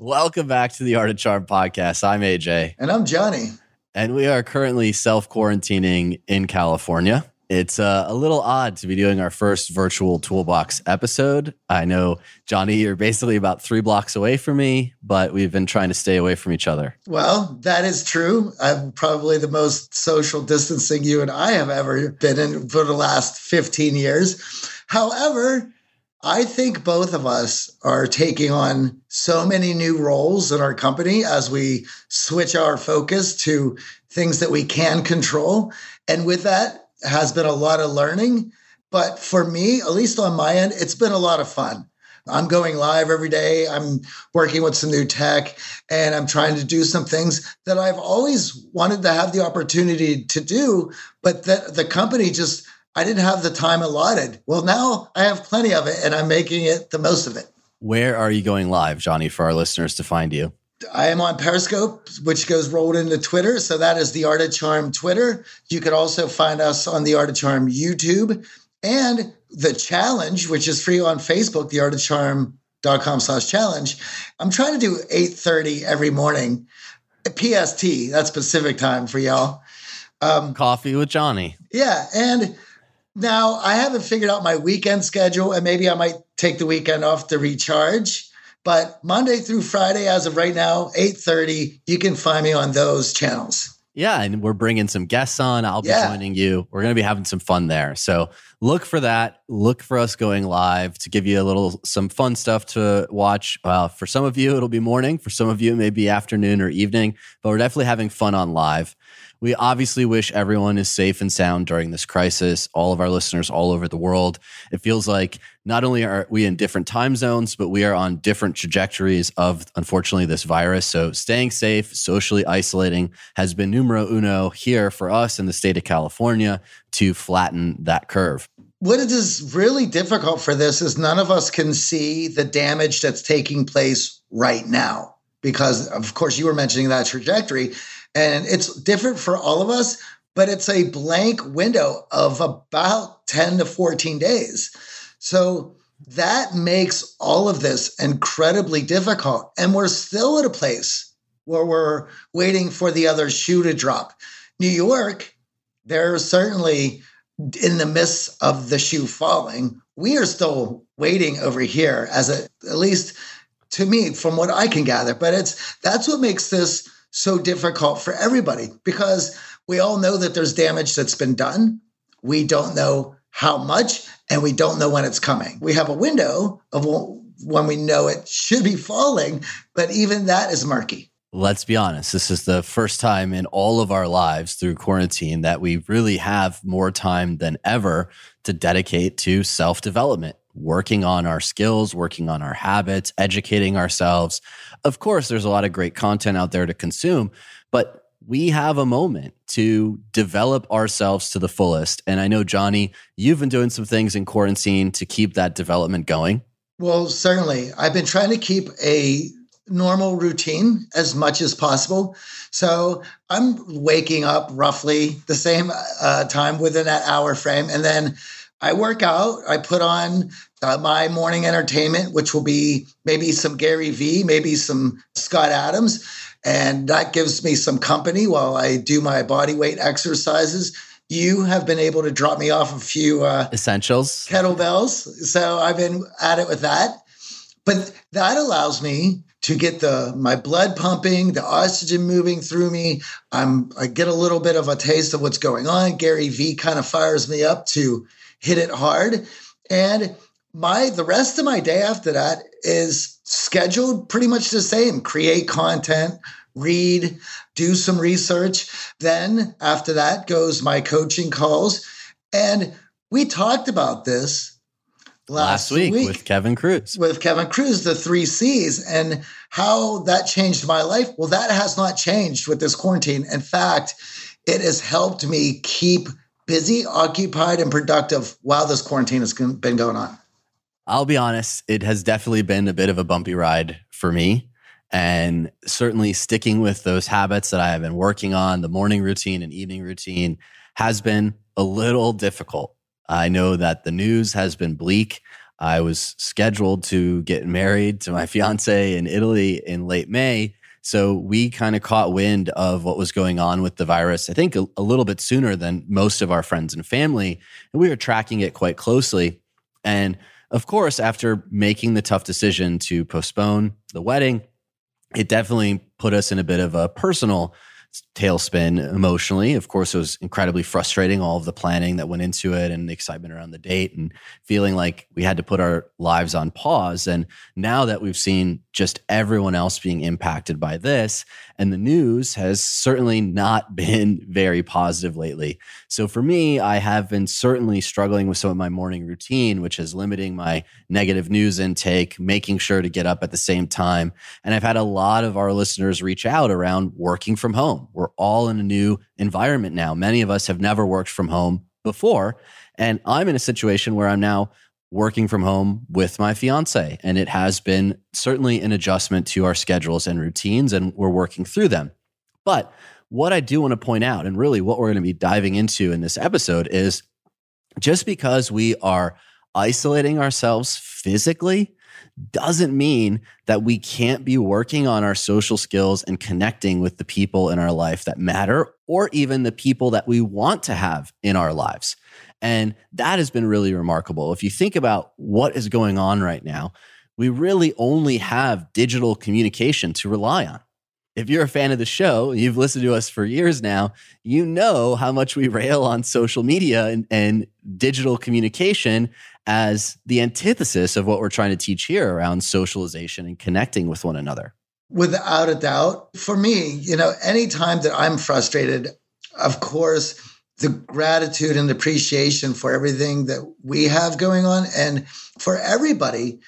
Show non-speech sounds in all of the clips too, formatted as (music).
Welcome back to the Art of Charm podcast. I'm AJ. And I'm Johnny. And we are currently self quarantining in California. It's uh, a little odd to be doing our first virtual toolbox episode. I know, Johnny, you're basically about three blocks away from me, but we've been trying to stay away from each other. Well, that is true. I'm probably the most social distancing you and I have ever been in for the last 15 years. However, I think both of us are taking on so many new roles in our company as we switch our focus to things that we can control. And with that has been a lot of learning. But for me, at least on my end, it's been a lot of fun. I'm going live every day. I'm working with some new tech and I'm trying to do some things that I've always wanted to have the opportunity to do, but that the company just I didn't have the time allotted. Well, now I have plenty of it and I'm making it the most of it. Where are you going live, Johnny, for our listeners to find you? I am on Periscope, which goes rolled into Twitter. So that is the Art of Charm Twitter. You could also find us on the Art of Charm YouTube and the challenge, which is free on Facebook, the Art of Charm.com slash challenge. I'm trying to do 8:30 every morning. PST, that's Pacific time for y'all. Um, Coffee with Johnny. Yeah. And now, I haven't figured out my weekend schedule, and maybe I might take the weekend off to recharge. But Monday through Friday, as of right now, 8:30, you can find me on those channels. Yeah, and we're bringing some guests on. I'll be yeah. joining you. We're going to be having some fun there. So look for that. Look for us going live to give you a little some fun stuff to watch. Well, for some of you, it'll be morning. For some of you, it may be afternoon or evening. But we're definitely having fun on live. We obviously wish everyone is safe and sound during this crisis, all of our listeners all over the world. It feels like not only are we in different time zones, but we are on different trajectories of, unfortunately, this virus. So staying safe, socially isolating has been numero uno here for us in the state of California to flatten that curve. What is really difficult for this is none of us can see the damage that's taking place right now because of course you were mentioning that trajectory and it's different for all of us, but it's a blank window of about 10 to 14 days. So that makes all of this incredibly difficult. And we're still at a place where we're waiting for the other shoe to drop. New York, they're certainly in the midst of the shoe falling. We are still waiting over here as a, at least to me, from what I can gather. But it's that's what makes this so difficult for everybody because we all know that there's damage that's been done. We don't know how much and we don't know when it's coming. We have a window of when we know it should be falling, but even that is murky. Let's be honest, this is the first time in all of our lives through quarantine that we really have more time than ever to dedicate to self development working on our skills, working on our habits, educating ourselves. Of course, there's a lot of great content out there to consume, but we have a moment to develop ourselves to the fullest. And I know, Johnny, you've been doing some things in quarantine to keep that development going. Well, certainly. I've been trying to keep a normal routine as much as possible. So I'm waking up roughly the same uh, time within that hour frame. And then I work out. I put on uh, my morning entertainment, which will be maybe some Gary Vee, maybe some Scott Adams. And that gives me some company while I do my body weight exercises. You have been able to drop me off a few uh, essentials, kettlebells. So I've been at it with that. But that allows me to get the my blood pumping, the oxygen moving through me. I'm I get a little bit of a taste of what's going on. Gary Vee kind of fires me up to hit it hard. And my the rest of my day after that is scheduled pretty much the same. Create content, read, do some research. Then after that goes my coaching calls. And we talked about this last, last week, week, with Kevin Kruse. With Kevin Kruse, the three C's, and how that changed my life. Well, that has not changed with this quarantine. In fact, it has helped me keep busy, occupied, and productive while this quarantine has been going on? I'll be honest, it has definitely been a bit of a bumpy ride for me. And certainly sticking with those habits that I have been working on, the morning routine and evening routine, has been a little difficult. I know that the news has been bleak. I was scheduled to get married to my fiance in Italy in late May. So we kind of caught wind of what was going on with the virus, I think a, a, little bit sooner than most of our friends and family. And we were tracking it quite closely. And of course, after making the tough decision to postpone the wedding, it definitely put us in a bit of a personal tailspin emotionally. Of course, it was incredibly frustrating, all of the planning that went into it and the excitement around the date and feeling like we had to put our lives on pause. And now that we've seen just everyone else being impacted by this, and the news has certainly not (laughs) been very positive lately. So for me, I have been certainly struggling with some of my morning routine, which is limiting my negative news intake, making sure to get up at the same time. And I've had a lot of our listeners reach out around working from home. We're all in a new environment now. Many of us have never worked from home before. And I'm in a situation where I'm now working from home with my fiance. And it has been certainly an adjustment to our schedules and routines, and we're working through them. But what I do want to point out, and really what we're going to be diving into in this episode, is just because we are isolating ourselves physically doesn't mean that we can't be working on our social skills and connecting with the people in our life that matter or even the people that we want to have in our lives. And that has been really remarkable. If you think about what is going on right now, we really only have digital communication to rely on. If you're a fan of the show, you've listened to us for years now, you know how much we rail on social media and, and digital communication as the antithesis of what we're trying to teach here around socialization and connecting with one another. Without a doubt. For me, you know, anytime that I'm frustrated, of course, the gratitude and appreciation for everything that we have going on and for everybody.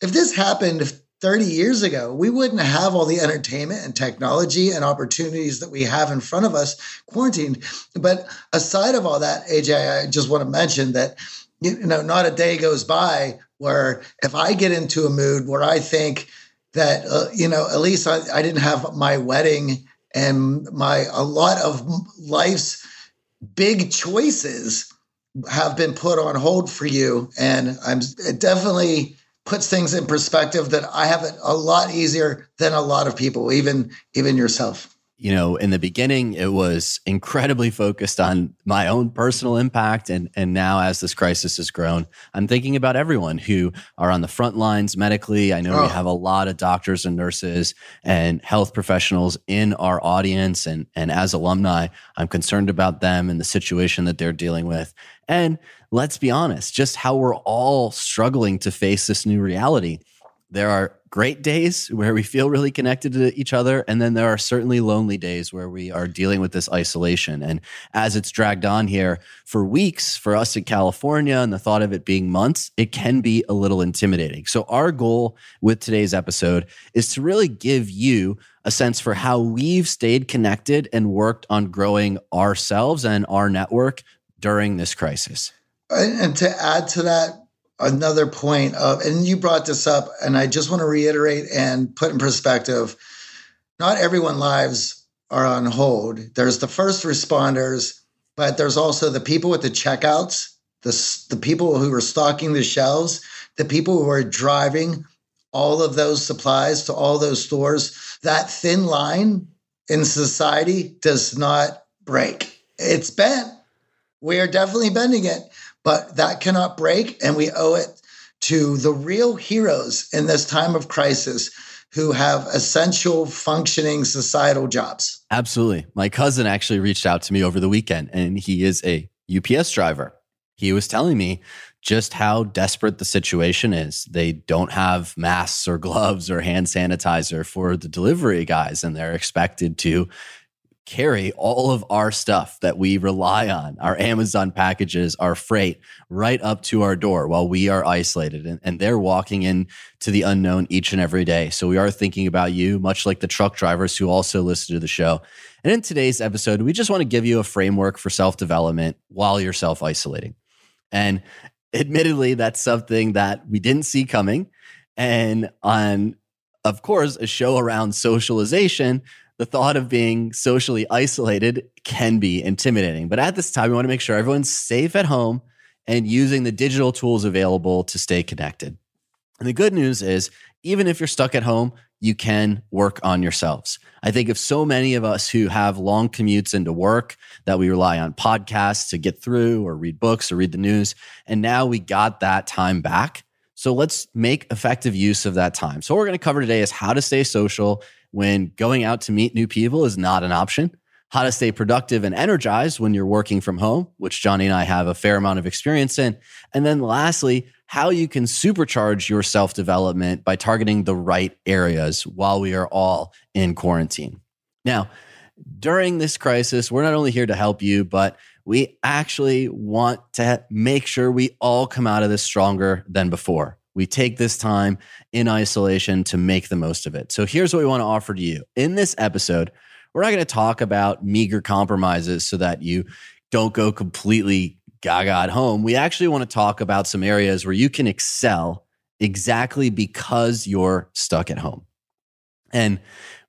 If this happened 30 years ago, we wouldn't have all the entertainment and technology and opportunities that we have in front of us quarantined. But aside of all that, AJ, I just want to mention that you know, not a day goes by where if I get into a mood where I think that uh, you know, at least I, I didn't have my wedding and my a lot of life's big choices have been put on hold for you. And I'm it definitely puts things in perspective that I have it a lot easier than a lot of people, even even yourself you know, in the beginning, it was incredibly focused on my own personal impact. And, and now, as this crisis has grown, I'm thinking about everyone who are on the front lines medically. I know oh. we have a lot of doctors and nurses and health professionals in our audience. And, and as alumni, I'm concerned about them and the situation that they're dealing with. And let's be honest, just how we're all struggling to face this new reality. There are great days where we feel really connected to each other. And then there are certainly lonely days where we are dealing with this isolation. And as it's dragged on here for weeks for us in California and the thought of it being months, it can be a little intimidating. So, our goal with today's episode is to really give you a sense for how we've stayed connected and worked on growing ourselves and our network during this crisis. And to add to that, another point of, and you brought this up, and I just want to reiterate and put in perspective not everyone lives are on hold. There's the first responders, but there's also the people with the checkouts, the, the people who are stocking the shelves, the people who are driving all of those supplies to all those stores. That thin line in society does not break. It's bent. We are definitely bending it but that cannot break. And we owe it to the real heroes in this time of crisis who have essential functioning societal jobs. Absolutely. My cousin actually reached out to me over the weekend, and he is a UPS driver. He was telling me just how desperate the situation is. They don't have masks or gloves or hand sanitizer for the delivery guys, and they're expected to carry all of our stuff that we rely on, our Amazon packages, our freight, right up to our door while we are isolated. And, and, they're walking in to the unknown each and every day. So we are thinking about you, much like the truck drivers who also listen to the show. And in today's episode, we just want to give you a framework for self development while you're self isolating. And admittedly, that's something that we didn't see coming. And on, of course, a show around socialization, the thought of being socially isolated can be intimidating. But at this time, we want to make sure everyone's safe at home and using the digital tools available to stay connected. And the good news is, even if you're stuck at home, you can work on yourselves. I think of so many of us who have long commutes into work that we rely on podcasts to get through or read books or read the news. And now we got that time back. So let's make effective use of that time. So, what we're going to cover today is how to stay social when going out to meet new people is not an option, how to stay productive and energized when you're working from home, which Johnny and I have a fair amount of experience in. And then lastly, how you can supercharge your self development by targeting the right areas while we are all in quarantine. Now, during this crisis, we're not only here to help you, but we actually want to make sure we all come out of this stronger than before. We take this time in isolation to make the most of it. So here's what we want to offer to you. In this episode, we're not going to talk about meager compromises so that you don't go completely gaga at home, we actually want to talk about some areas where you can excel exactly because you're stuck at home. And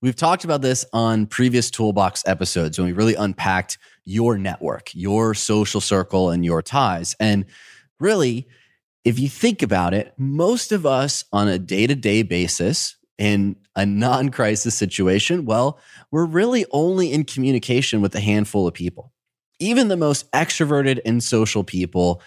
we've talked about this on previous toolbox episodes when we really unpacked your network, your social circle, and your ties. And really, if you think about it, most of us on a day to day basis in a non crisis situation, well, we're really only in communication with a handful of people even the most extroverted and social people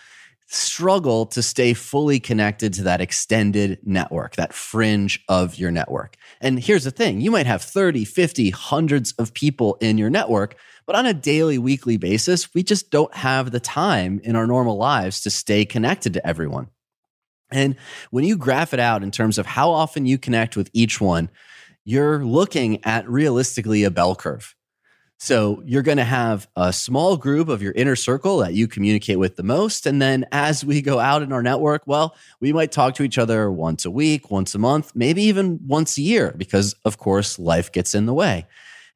struggle to stay fully connected to that extended network, that fringe of your network. And here's the thing you might have 30, 50, hundreds of people in your network, but on a daily, weekly basis, we just don't have the time in our normal lives to stay connected to everyone. And when you graph it out in terms of how often you connect with each one, you're looking at realistically a bell curve. So you're going to have a small group of your inner circle that you communicate with the most. And then as we go out in our network, well, we might talk to each other once a week, once a month, maybe even once a year, because of course life gets in the way.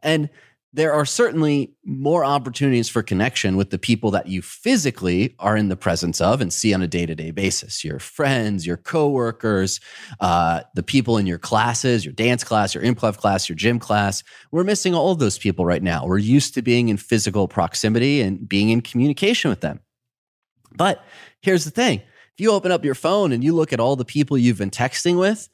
And there are certainly more opportunities for connection with the people that you physically are in the presence of and see on a day-to-day basis. Your friends your coworkers uh, the people in your classes your dance class your improv class your gym class. We're missing all of those people right now. We're used to being in physical proximity and being in communication with them. But here's the thing. If you open up your phone and you look at all the people you've been texting with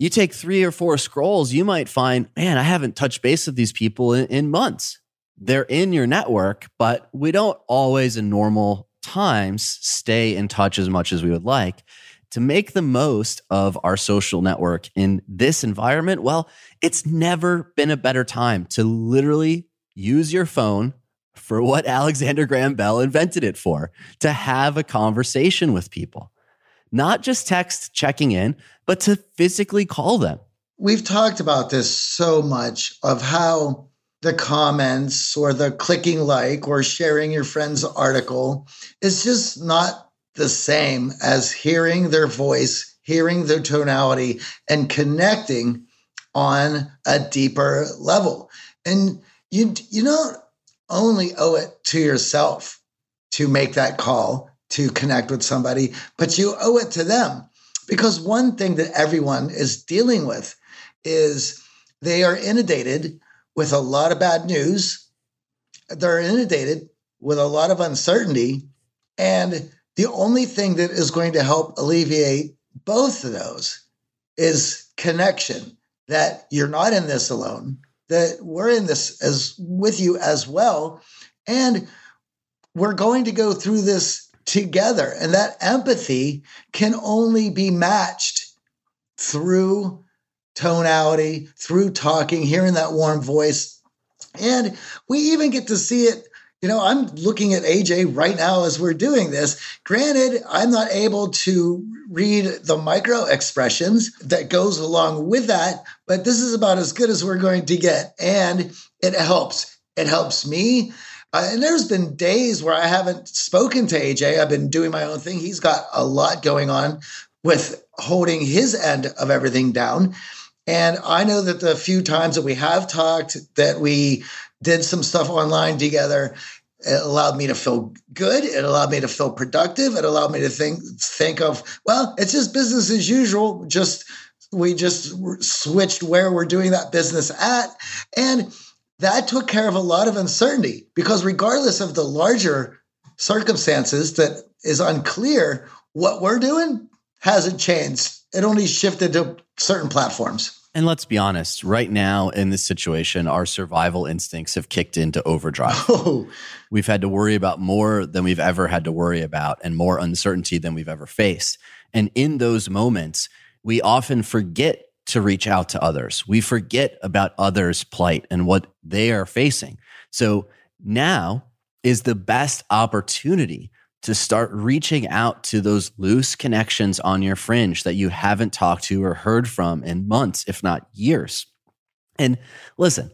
you take three or four scrolls, you might find, man, I haven't touched base with these people in, in months. They're in your network, but we don't always in normal times stay in touch as much as we would like. To make the most of our social network in this environment, well, it's never been a better time to literally use your phone for what (laughs) Alexander Graham Bell invented it for to have a conversation with people not just text checking in, but to physically call them. We've talked about this so much of how the comments or the clicking like or sharing your friend's article is just not the same as hearing their voice, hearing their tonality, and connecting on a deeper level. And you you don't only owe it to yourself to make that call to connect with somebody, but you owe it to them. Because one thing that everyone is dealing with is they are inundated with a lot of bad news. They're inundated with a lot of uncertainty. And the only thing that is going to help alleviate both of those is connection that you're not in this alone, that we're in this as with you as well. And we're going to go through this together. And that empathy can only be matched through tonality, through talking, hearing that warm voice. And we even get to see it. You know, I'm looking at AJ right now as we're doing this. Granted, I'm not able to read the micro expressions that goes along with that, but this is about as good as we're going to get. And it helps. It helps me uh, and there's been days where I haven't spoken to AJ. I've been doing my own thing. He's got a lot going on with holding his end of everything down. And I know that the few times that we have talked, that we did some stuff online together, it allowed me to feel good. It allowed me to feel productive. It allowed me to think think of, well, it's just business as usual. Just we just switched where we're doing that business at. And that took care of a lot of uncertainty because regardless of the larger circumstances that is unclear, what we're doing hasn't changed. It only shifted to certain platforms. And let's be honest, right now in this situation, our survival instincts have kicked into overdrive. (laughs) Oh. We've had to worry about more than we've ever had to worry about and more uncertainty than we've ever faced. And in those moments, we often forget to reach out to others. We forget about others' plight and what they are facing. So now is the best opportunity to start reaching out to those loose connections on your fringe that you haven't talked to or heard from in months, if not years. And listen,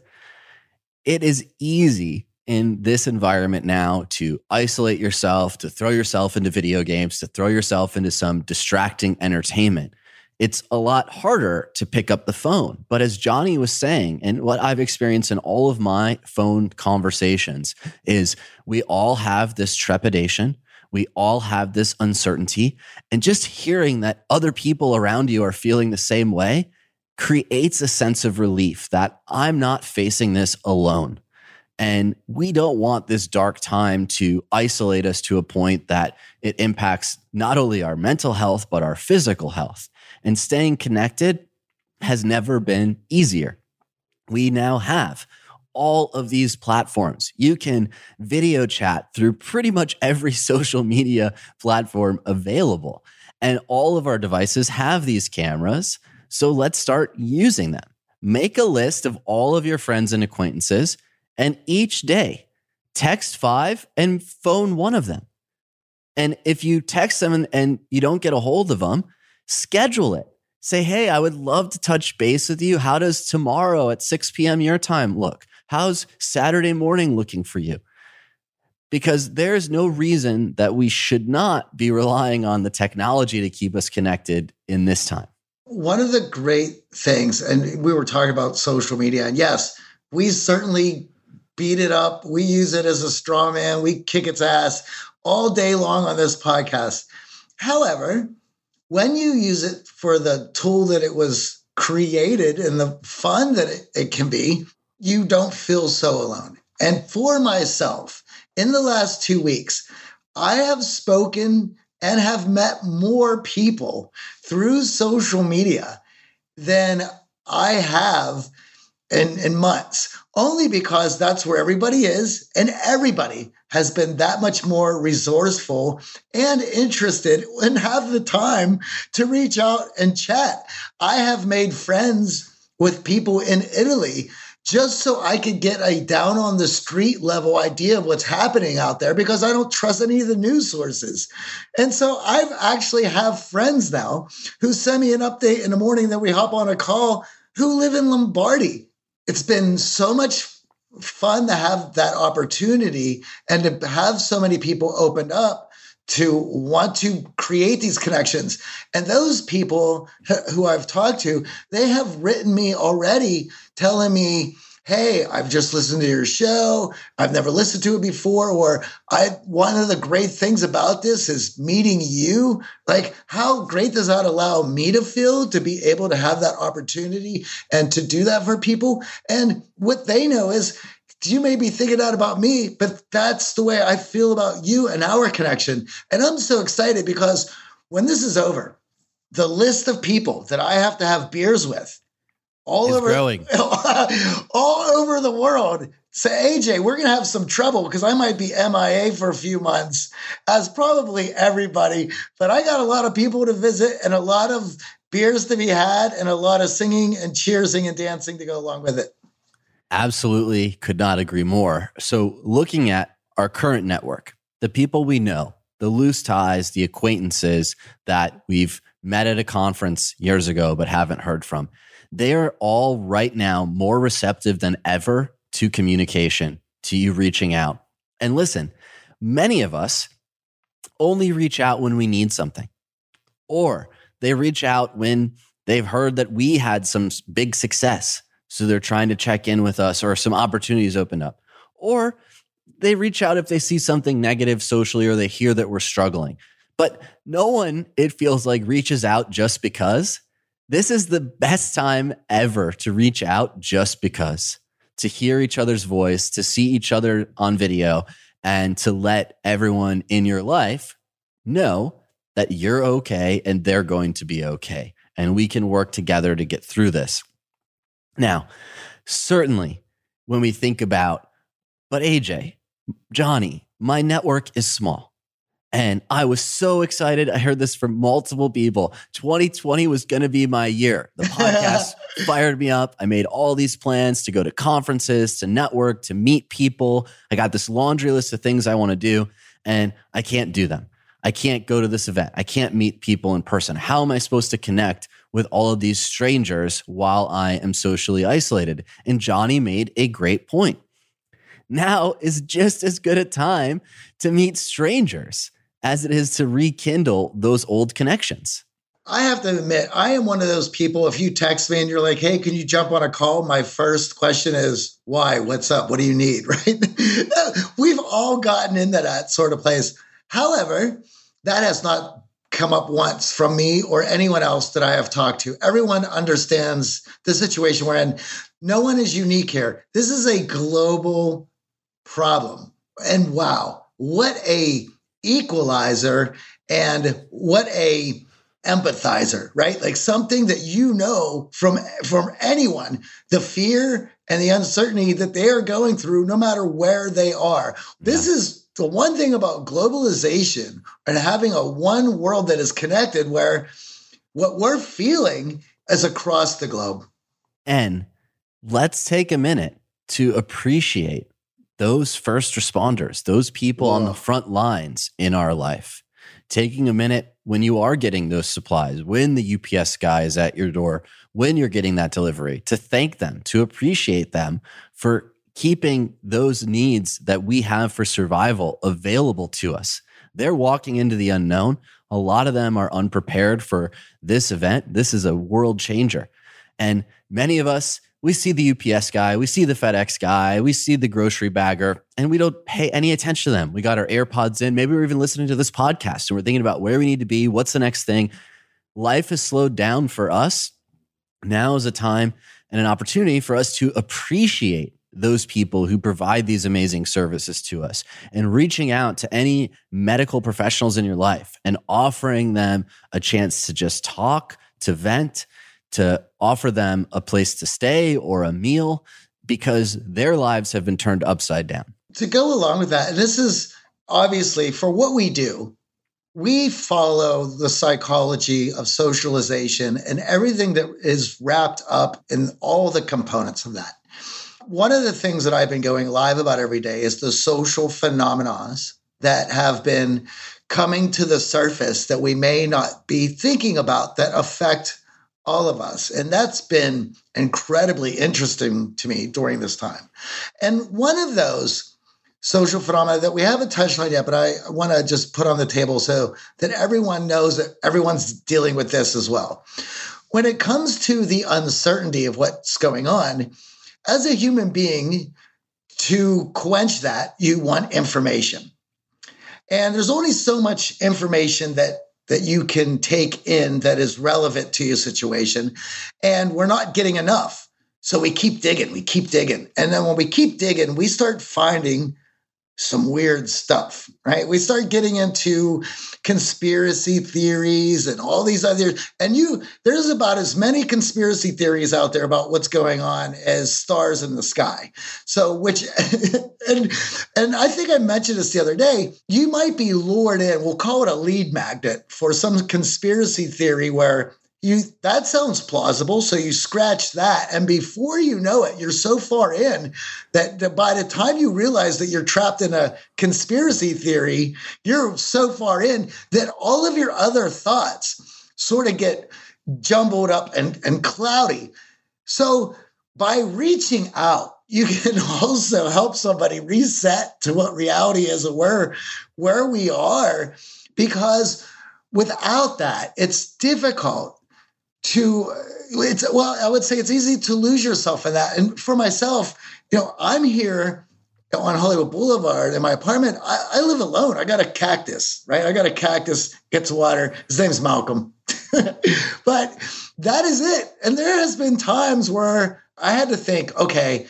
it is easy in this environment now to isolate yourself, to throw yourself into video games, to throw yourself into some distracting entertainment. It's a lot harder to pick up the phone. But as Johnny was saying, and what I've experienced in all of my phone conversations is we all have this trepidation we all have this uncertainty. And just hearing that other people around you are feeling the same way creates a sense of relief that I'm not facing this alone. And we don't want this dark time to isolate us to a point that it impacts not only our mental health, but our physical health. And staying connected has never been easier. We now have all of these platforms. You can video chat through pretty much every (laughs) social media platform available. And all of our devices have these cameras. So let's start using them. Make a list of all of your friends and acquaintances, and each day text five and phone one of them. And if you text them and, and you don't get a hold of them, schedule it. Say, hey, I would love to touch base with you. How does tomorrow at 6 p.m. your time look? How's Saturday morning looking for you? Because there's no reason that we should not be relying on the technology to keep us connected in this time. One of the great things, and we were talking about social media, and yes, we certainly beat it up. We use it as a straw man. We kick its ass all day long on this podcast. However, when you use it for the tool that it was created and the fun that it, it can be, you don't feel so alone. And for myself, in the last two weeks, I have spoken and have met more people through social media than I have in, in months, only because that's where everybody is. And everybody has been that much more resourceful and interested and have the time to reach out and chat. I have made friends with people in Italy just so I could get a down on the street level idea of what's happening out there because I don't trust any of the news sources. And so I've actually have friends now who send me an update in the morning that we hop on a call who live in Lombardy. It's been so much fun to have that opportunity and to have so many people opened up to want to create these connections. And those people who I've talked to, they have written me already telling me, Hey, I've just listened to your show. I've never listened to it before. Or I, one of the great things about this is meeting you. Like, how great does that allow me to feel to be able to have that opportunity and to do that for people? And what they know is, you may be thinking that about me, but that's the way I feel about you and our connection. And I'm so excited because when this is over, the list of people that I have to have beers with all over growing. (laughs) all over the world say AJ, we're gonna have some trouble because I might be MIA for a few months, as probably everybody. But I got a lot of people to visit and a lot of beers to be had and a lot of singing and cheersing and dancing to go along with it. Absolutely could not agree more. So, looking at our current network, the people we know, the loose ties, the acquaintances that we've met at a conference years ago but haven't heard from, they are all right now more receptive than ever to communication, to you reaching out. And listen, many of us only reach out when we need something, or they reach out when they've heard that we had some big success so they're trying to check in with us or some opportunities opened up. Or they reach out if they see something negative socially or they hear that we're struggling. But no one, it feels like, reaches out just because. This is the best time ever to reach out just because, to hear each other's voice, to see each other on video, and to let everyone in your life know that you're okay and they're going to be okay. And we can work together to get through this. Now, certainly when we think about, but AJ, Johnny, my network is small. And I was so excited. I heard this from multiple people. 2020 was going to be my year. The (laughs) podcast fired me up. I made all these plans to go to conferences, to network, to meet people. I got this laundry list of things I want to do, and I can't do them. I can't go to this event. I can't meet people in person. How am I supposed to connect with all of these strangers while I am socially isolated? And Johnny made a great point. Now is just as good a time to meet strangers as it is to rekindle those old connections. I have to admit, I am one of those people. If you text me and you're like, hey, can you jump on a call? My first question is, why? What's up? What do you need? (laughs) Right? We've all gotten into that sort of place. However, that has not come up once from me or anyone else that I have talked to. Everyone understands the situation we're in. No one is unique here. This is a global problem. And wow, what a equalizer and what a empathizer, right? Like something that you know from from anyone, the fear and the uncertainty that they are going through no matter where they are. This yeah. is the one thing about globalization and having a one world that is connected where what we're feeling is across the globe. And let's take a minute to appreciate those first responders, those people on the front lines in our life. Taking a minute when you are getting those supplies, when the UPS guy is at your door, when you're getting that delivery, to thank them, to appreciate them for keeping those needs that we have for survival available to us. They're walking into the unknown. A lot of them are unprepared for this event. This is a world changer. And many of us, we see the UPS guy, we see the FedEx guy, we see the grocery bagger, and we don't pay any attention to them. We got our AirPods in. Maybe we're even listening to this podcast and we're thinking about where we need to be, what's the next thing. Life has slowed down for us. Now is a time and an opportunity for us to appreciate those people who provide these amazing services to us and reaching out to any medical professionals in your life and offering them a chance to just talk, to vent, to offer them a place to stay or a meal because their lives have been turned upside down. To go along with that, this is obviously for what we do, we follow the psychology of socialization and everything that is wrapped up in all the components of that. One of the things that I've been going live about every day is the social phenomena that have been coming to the surface that we may not be thinking about that affect all of us. And that's been incredibly interesting to me during this time. And one of those social phenomena that we haven't touched on yet, but I want to just put on the table so that everyone knows that everyone's dealing with this as well. When it comes to the uncertainty of what's going on, as a human being, to quench that, you want information. And there's only so much information that that you can take in that is relevant to your situation. And we're not getting enough. So we keep digging, we keep digging. And then when we keep digging, we start finding some weird stuff, right? We start getting into conspiracy theories and all these other and you there's about as many conspiracy theories out there about what's going on as stars in the sky. So which (laughs) and and I think I mentioned this the other day, you might be lured in, we'll call it a lead magnet for some conspiracy theory where you that sounds plausible. So you scratch that and before you know it you're so far in that, by the time you realize that you're trapped in a conspiracy theory you're so far in that all of your other thoughts sort of get jumbled up and, and cloudy. So by reaching out you can (laughs) also help somebody reset to what reality is and where where we are because without that it's difficult to it's well i would say it's easy to lose yourself in that. And for myself you know i'm here on hollywood boulevard in my apartment. I, I, live alone. I got a cactus right? I got a cactus gets water. His name's malcolm. (laughs) But that is it. And there has been times where i had to think okay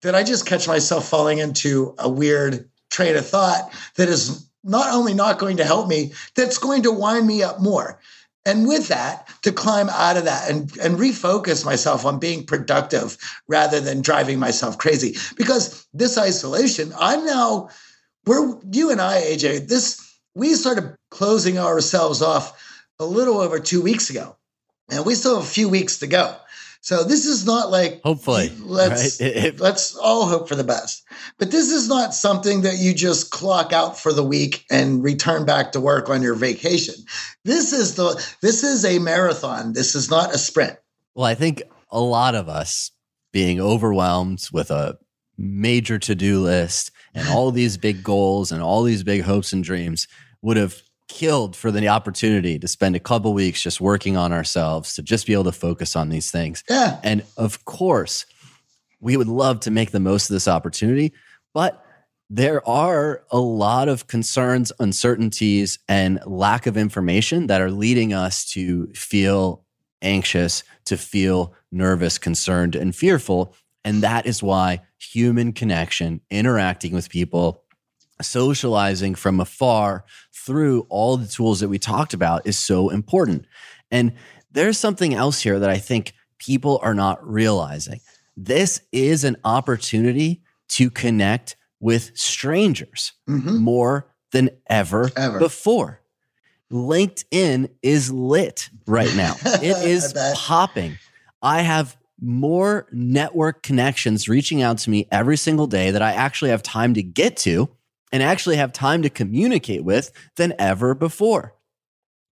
did i just catch myself falling into a weird train of thought that is not only not going to help me, that's going to wind me up more. And with that, to climb out of that and, and refocus myself on being productive rather than driving myself crazy. Because this isolation, I'm now, we're, you and I, AJ, this, we started closing ourselves off a little over two weeks ago, and we still have a few weeks to go. So this is not like hopefully let's right? (laughs) let's all hope for the best. But this is not something that you just clock out for the week and return back to work on your vacation. This is the this is a marathon. This is not a sprint. Well, I think a lot of us being overwhelmed with a major to-do list and all these big goals and all these big hopes and dreams would have killed for the opportunity to spend a couple weeks just working on ourselves to just be able to focus on these things. Yeah. And of course, we would love to make the most of this opportunity, but there are a lot of concerns, uncertainties, and lack of information that are leading us to feel anxious, to feel nervous, concerned, and fearful. And that is why human connection, interacting with people, socializing from afar through all the tools that we talked about is so important. And there's something else here that I think people are not realizing. This is an opportunity to connect with strangers mm-hmm. more than ever, ever before. LinkedIn is lit right now. (laughs) It is popping. I have more network connections reaching out to me every single day that I actually have time to get to and actually have time to communicate with than ever before.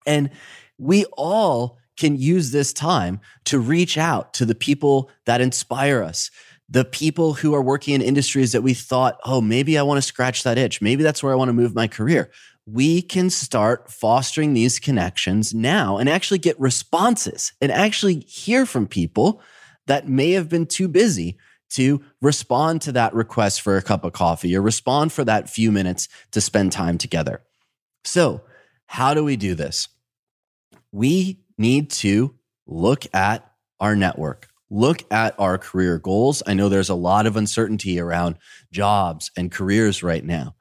And we all can use this time to reach out to the people that inspire us, the people who are working in industries that we thought, oh, maybe I want to scratch that itch. Maybe that's where I want to move my career. We can start fostering these connections now and actually get responses and actually hear from people that may have been too busy to respond to that request for a cup of coffee or respond for that few minutes to spend time together. So, how do we do this? We need to look at our network, look at our career goals. I know there's a lot of uncertainty around jobs and careers right now,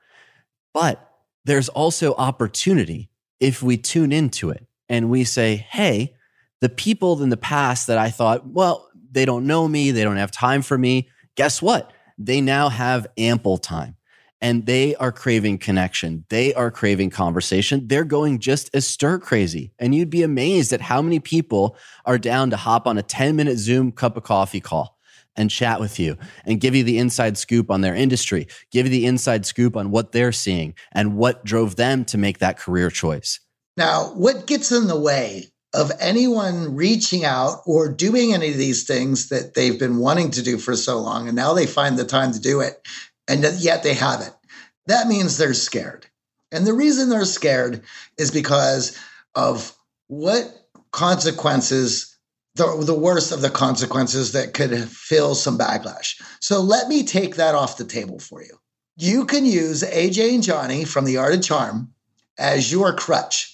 but there's also opportunity if we tune into it and we say, hey, the people in the past that I thought, well, they don't know me, they don't have time for me. Guess what? They now have ample time and they are craving connection. They are craving conversation. They're going just as stir crazy. And you'd be amazed at how many people are down to hop on a 10 minute Zoom cup of coffee call and chat with you and give you the inside scoop on their industry, give you the inside scoop on what they're seeing and what drove them to make that career choice. Now, what gets in the way of anyone reaching out or doing any of these things that they've been wanting to do for so long and now they find the time to do it and yet they haven't that means they're scared. And the reason they're scared is because of what consequences the, the worst of the consequences that could fill some backlash. So let me take that off the table for you. You can use aj and johnny from the art of charm as your crutch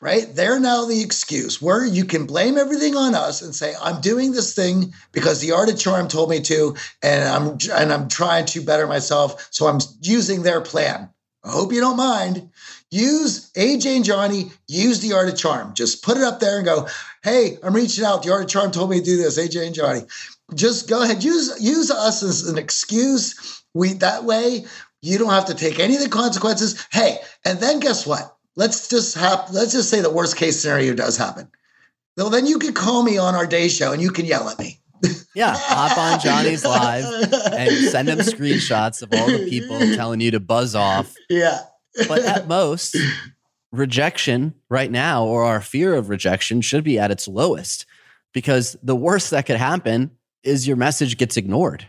right? They're now the excuse where you can blame everything on us and say, I'm doing this thing because the art of charm told me to, and I'm and I'm trying to better myself. So I'm using their plan. I hope you don't mind. Use AJ and Johnny, use the art of charm. Just put it up there and go, hey, I'm reaching out. The art of charm told me to do this, AJ and Johnny. Just go ahead. Use use us as an excuse. We that way you don't have to take any of the consequences. Hey, and then guess what? Let's just have let's just say the worst case scenario does happen. Well, then you could call me on our day show and you can yell at me. yeah, hop on Johnny's live and send him screenshots of all the people telling you to buzz off. Yeah. but at most, rejection right now or our fear of rejection should be at its lowest because the worst that could happen is your message gets ignored.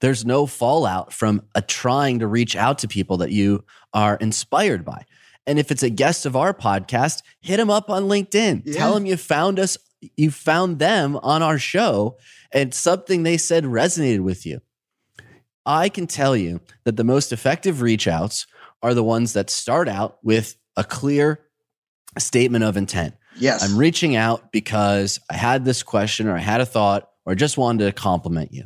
There's no fallout from a trying to reach out to people that you are inspired by. And if it's a guest of our podcast, hit them up on LinkedIn. Yeah. Tell them you found us, you found them on our show, and something they said resonated with you. I can tell you that the most effective reach outs are the ones that start out with a clear statement of intent. Yes. I'm reaching out because I had this question or I had a thought or I just wanted to compliment you.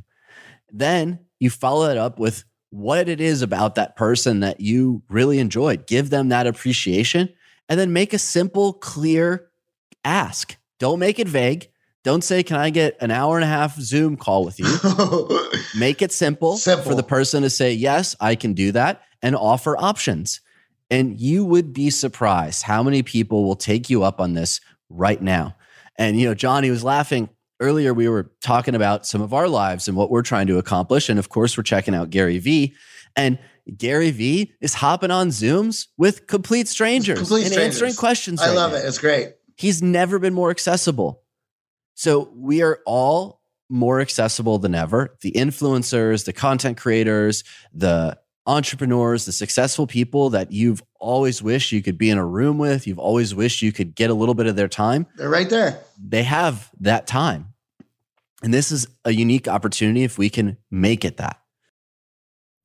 Then you follow it up with what it is about that person that you really enjoyed. Give them that appreciation and then make a simple, clear ask. Don't make it vague. Don't say, Can I get an hour and a half Zoom call with you? (laughs) make it simple, simple for the person to say, Yes, I can do that and offer options. And you would be surprised how many people will take you up on this right now. And, you know, Johnny was laughing earlier. We were talking about some of our lives and what we're trying to accomplish. And of course, we're checking out Gary Vee. And Gary Vee is hopping on Zooms with complete strangers complete and strangers. answering questions. I right love now. it. It's great. He's never been more accessible. So we are all more accessible than ever. The influencers, the content creators, the entrepreneurs, the successful people that you've always wished you could be in a room with, you've always wished you could get a little bit of their time. They're right there. They have that time. And this is a unique opportunity if we can make it that.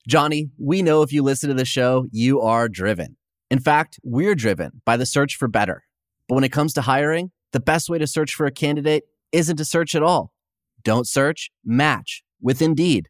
Johnny, we know if you listen to the show, you are driven. In fact, we're driven by the search for better. But when it comes to hiring, the best way to search for a candidate isn't to search at all. Don't search, match with Indeed.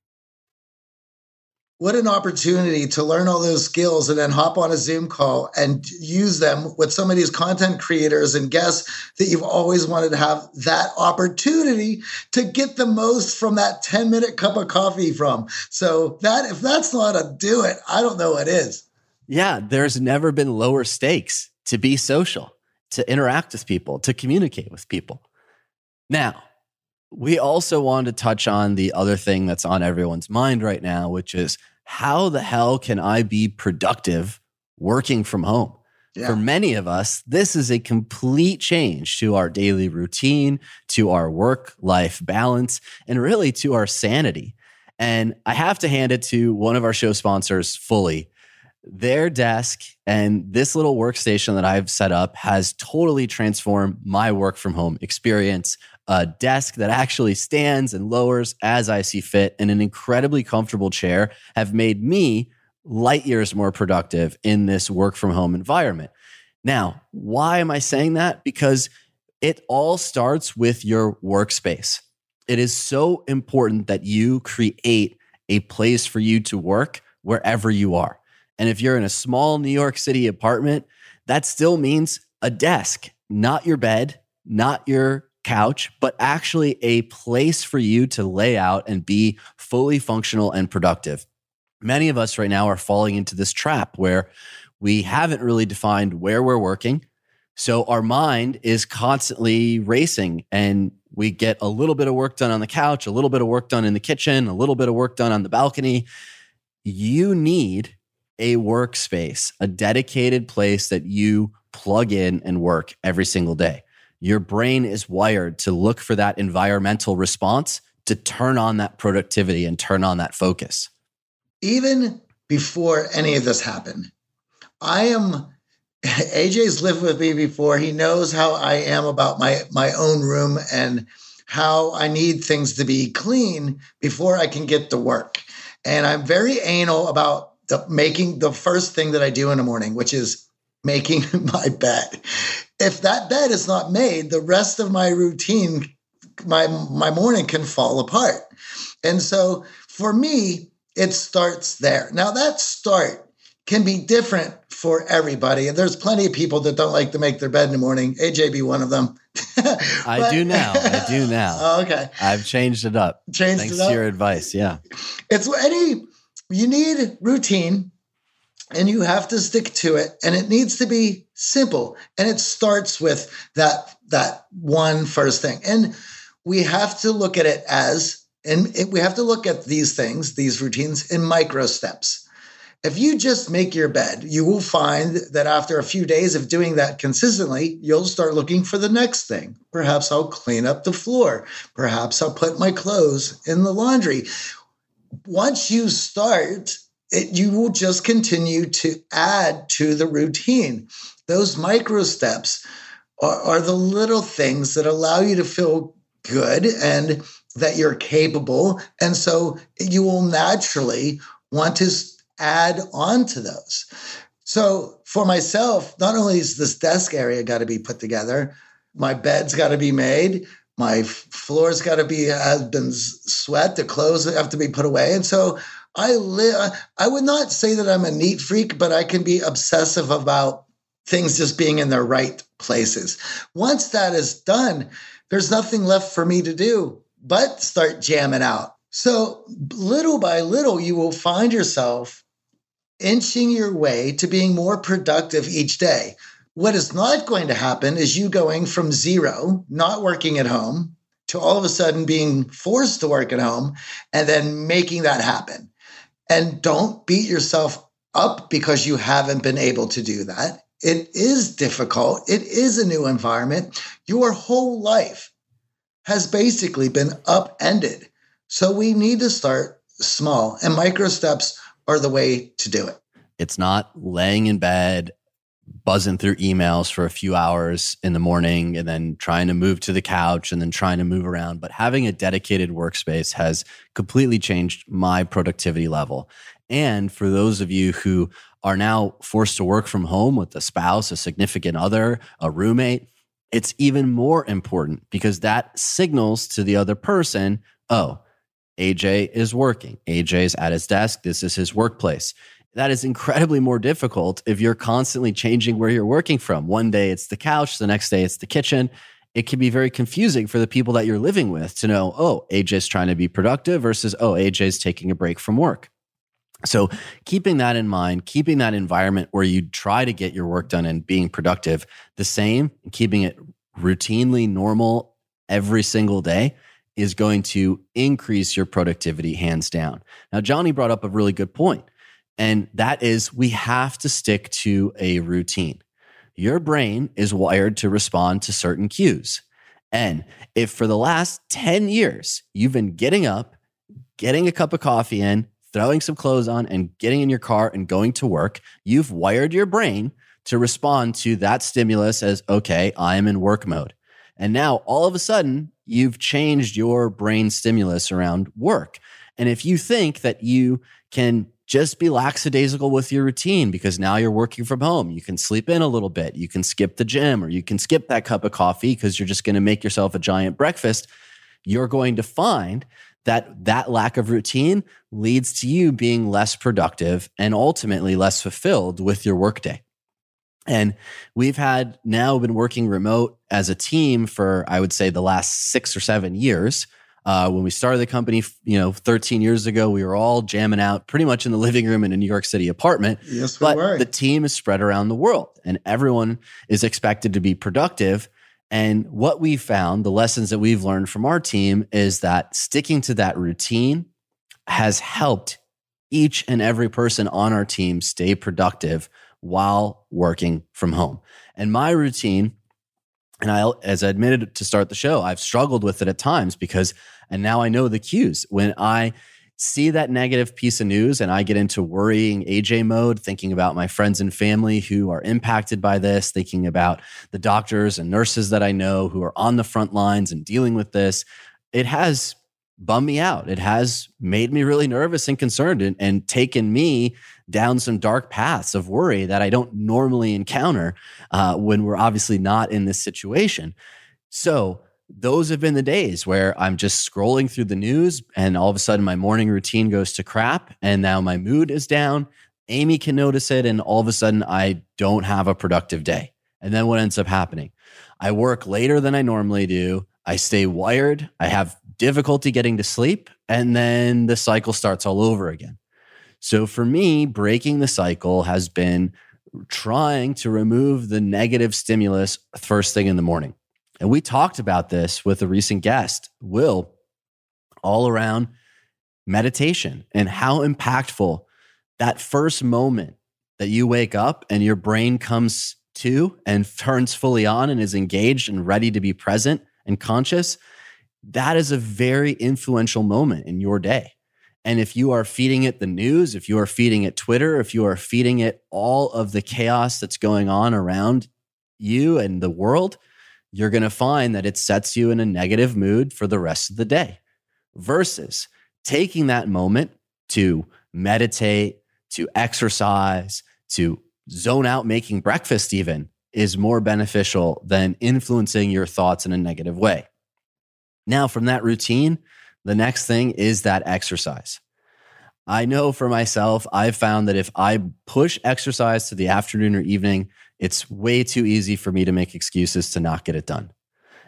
what an opportunity to learn all those skills and then hop on a Zoom call and use them with some of these content creators and guests that you've always wanted to have that opportunity to get the most from that 10 minute cup of coffee from. So that if that's not a do it, I don't know what is. Yeah, there's never been lower stakes to be social, to interact with people, to communicate with people. Now, we also wanted to touch on the other thing that's on everyone's mind right now, which is how the hell can I be productive working from home? Yeah. For many of us, this is a complete change to our daily routine, to our work life balance, and really to our sanity. And I have to hand it to one of our show sponsors Fully. Their desk and this little workstation that I've set up has totally transformed my work from home experience. A desk that actually stands and lowers as I see fit, and an incredibly comfortable chair have made me light years more productive in this work from home environment. Now, why am I saying that? Because it all starts with your workspace. It is so important that you create a place for you to work wherever you are. And if you're in a small New York City apartment, that still means a desk, not your bed, not your couch, but actually a place for you to lay out and be fully functional and productive. Many of us right now are falling into this trap where we haven't really defined where we're working. So our mind is constantly racing and we get a little bit of work done on the couch, a little bit of work done in the kitchen, a little bit of work done on the balcony. You need a workspace, a dedicated place that you plug in and work every single day. Your brain is wired to look for that environmental response to turn on that productivity and turn on that focus. Even before any of this happened, I am (laughs) AJ's lived with me before. He knows how I am about my my own room and how I need things to be clean before I can get to work. And I'm very anal about the making the first thing that I do in the morning, which is making (laughs) my bed. If that bed is not made, the rest of my routine, my my morning can fall apart. And so for me, it starts there. Now that start can be different for everybody. And there's plenty of people that don't like to make their bed in the morning. AJ be one of them. (laughs) but, I do now. I do now. (laughs) Oh, okay. I've changed it up. Changed Thanks it up. to your advice. Yeah. It's any you need routine and you have to stick to it and it needs to be simple and it starts with that that one first thing. And we have to look at it as and it, we have to look at these things, these routines in micro steps if you just make your bed, you will find that after a few days of doing that consistently, you'll start looking for the next thing. Perhaps I'll clean up the floor. Perhaps I'll put my clothes in the laundry. Once you start, it, you will just continue to add to the routine. Those micro steps are, are the little things that allow you to feel good and that you're capable. And so you will naturally want to add on to those. So for myself, not only is this desk area got to be put together, my bed's got to be made, my floor's got to be has been swept, the clothes have to be put away, and so I live. I would not say that I'm a neat freak, but I can be obsessive about things just being in their right places. Once that is done, there's nothing left for me to do but start jamming out. So little by little, you will find yourself inching your way to being more productive each day. What is not going to happen is you going from zero, not working at home, to all of a sudden being forced to work at home and then making that happen. And don't beat yourself up because you haven't been able to do that. It is difficult, it is a new environment. Your whole life has basically been upended. So we need to start small, and micro steps are the way to do it. It's not laying in bed, buzzing through emails for a few hours in the morning and then trying to move to the couch and then trying to move around. But having a dedicated workspace has completely changed my productivity level. And for those of you who are now forced to work from home with a spouse, a significant other, a roommate, it's even more important because that signals to the other person, oh, AJ is working. AJ is at his desk. This is his workplace. That is incredibly more difficult if you're constantly changing where you're working from. One day it's the couch, the next day it's the kitchen. It can be very confusing for the people that you're living with to know, oh, AJ's trying to be productive versus, oh, AJ's taking a break from work. So, keeping that in mind, keeping that environment where you try to get your work done and being productive the same, keeping it routinely normal every single day is going to increase your productivity hands down. Now, Johnny brought up a really good point, and that is we have to stick to a routine. Your brain is wired to respond to certain cues. And if for the last 10 years you've been getting up, getting a cup of coffee in, throwing some clothes on, and getting in your car and going to work, you've wired your brain to respond to that stimulus as, okay, I am in work mode. And now all of a sudden, you've changed your brain stimulus around work. And if you think that you can just be lackadaisical with your routine because now you're working from home. You can sleep in a little bit. You can skip the gym or you can skip that cup of coffee because you're just going to make yourself a giant breakfast. You're going to find that that lack of routine leads to you being less productive and ultimately less fulfilled with your workday. And we've had now been working remote as a team for, I would say, the last six or seven years. Uh, when we started the company, you know, 13 years ago, we were all jamming out pretty much in the living room in a New York City apartment. Yes, we but were. the team is spread around the world, and everyone is expected to be productive. And what we found, the lessons that we've learned from our team, is that sticking to that routine has helped each and every person on our team stay productive while working from home. And my routine and I, as I admitted to start the show, I've struggled with it at times because, and now I know the cues. When I see that negative piece of news and I get into worrying AJ mode, thinking about my friends and family who are impacted by this, thinking about the doctors and nurses that I know who are on the front lines and dealing with this, it has bummed me out. It has made me really nervous and concerned and, and taken me down some dark paths of worry that I don't normally encounter uh, when we're obviously not in this situation. So, those have been the days where I'm just scrolling through the news and all of a sudden my morning routine goes to crap and now my mood is down. Amy can notice it and all of a sudden I don't have a productive day. And then what ends up happening? I work later than I normally do. I stay wired. I have difficulty getting to sleep. And then the cycle starts all over again. So for me, breaking the cycle has been trying to remove the negative stimulus first thing in the morning. And we talked about this with a recent guest, Will, all around meditation and how impactful that first moment that you wake up and your brain comes to and turns fully on and is engaged and ready to be present and conscious. That is a very influential moment in your day. And if you are feeding it the news, if you are feeding it Twitter, if you are feeding it all of the chaos that's going on around you and the world, you're going to find that it sets you in a negative mood for the rest of the day. Versus taking that moment to meditate, to exercise, to zone out making breakfast, even is more beneficial than influencing your thoughts in a negative way. Now, from that routine, the next thing is that exercise. I know for myself, I've found that if I push exercise to the afternoon or evening, it's way too easy for me to make excuses to not get it done.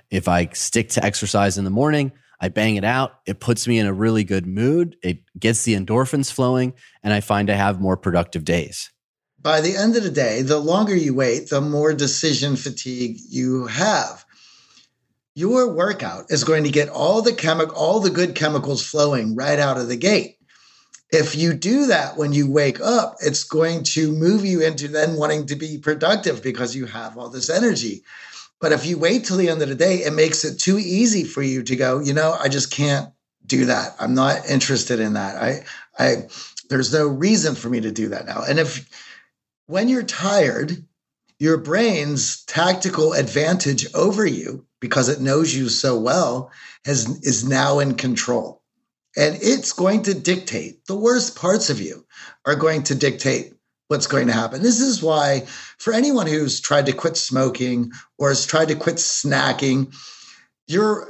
If I stick to exercise in the morning, I bang it out, it puts me in a really good mood, it gets the endorphins flowing, and I find I have more productive days. By the end of the day, the longer you wait, the more decision fatigue you have your workout is going to get all the chemical all the good chemicals flowing right out of the gate. If you do that when you wake up it's going to move you into then wanting to be productive because you have all this energy. But if you wait till the end of the day it makes it too easy for you to go you know i just can't do that. I'm not interested in that. I i there's no reason for me to do that now. And if when you're tired your brain's tactical advantage over you because it knows you so well has is now in control and it's going to dictate the worst parts of you are going to dictate what's going to happen this is why for anyone who's tried to quit smoking or has tried to quit snacking you're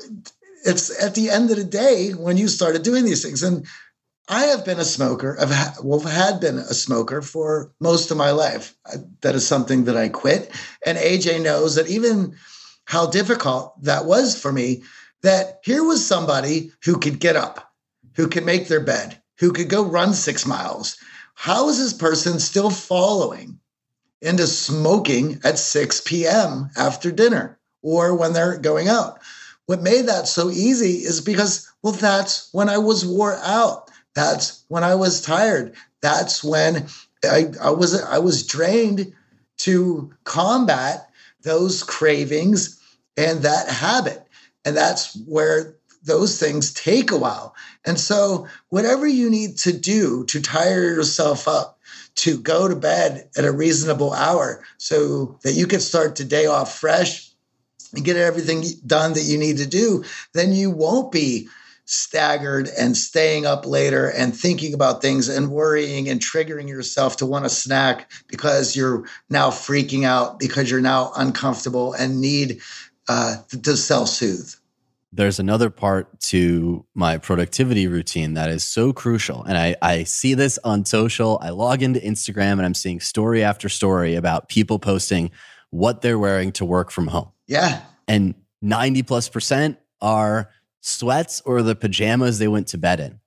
it's at the end of the day when you started doing these things and I have been a smoker. I've ha- well had been a smoker for most of my life. That is something that I quit. And AJ knows that even how difficult that was for me, that here was somebody who could get up, who could make their bed, who could go run six miles. How is this person still following into smoking at 6 p.m. after dinner or when they're going out? What made that so easy is because, well, that's when I was wore out. That's when I was tired. That's when I, I was I was drained to combat those cravings and that habit. And that's where those things take a while. And so, whatever you need to do to tire yourself up, to go to bed at a reasonable hour so that you can start the day off fresh and get everything done that you need to do, then you won't be staggered and staying up later and thinking about things and worrying and triggering yourself to want a snack because you're now freaking out because you're now uncomfortable and need uh, to self soothe. There's another part to my productivity routine that is so crucial. And I, I see this on social. I log into Instagram and I'm seeing story after story about people posting what they're wearing to work from home. Yeah. And 90 plus percent are sweats or the pajamas they went to bed in.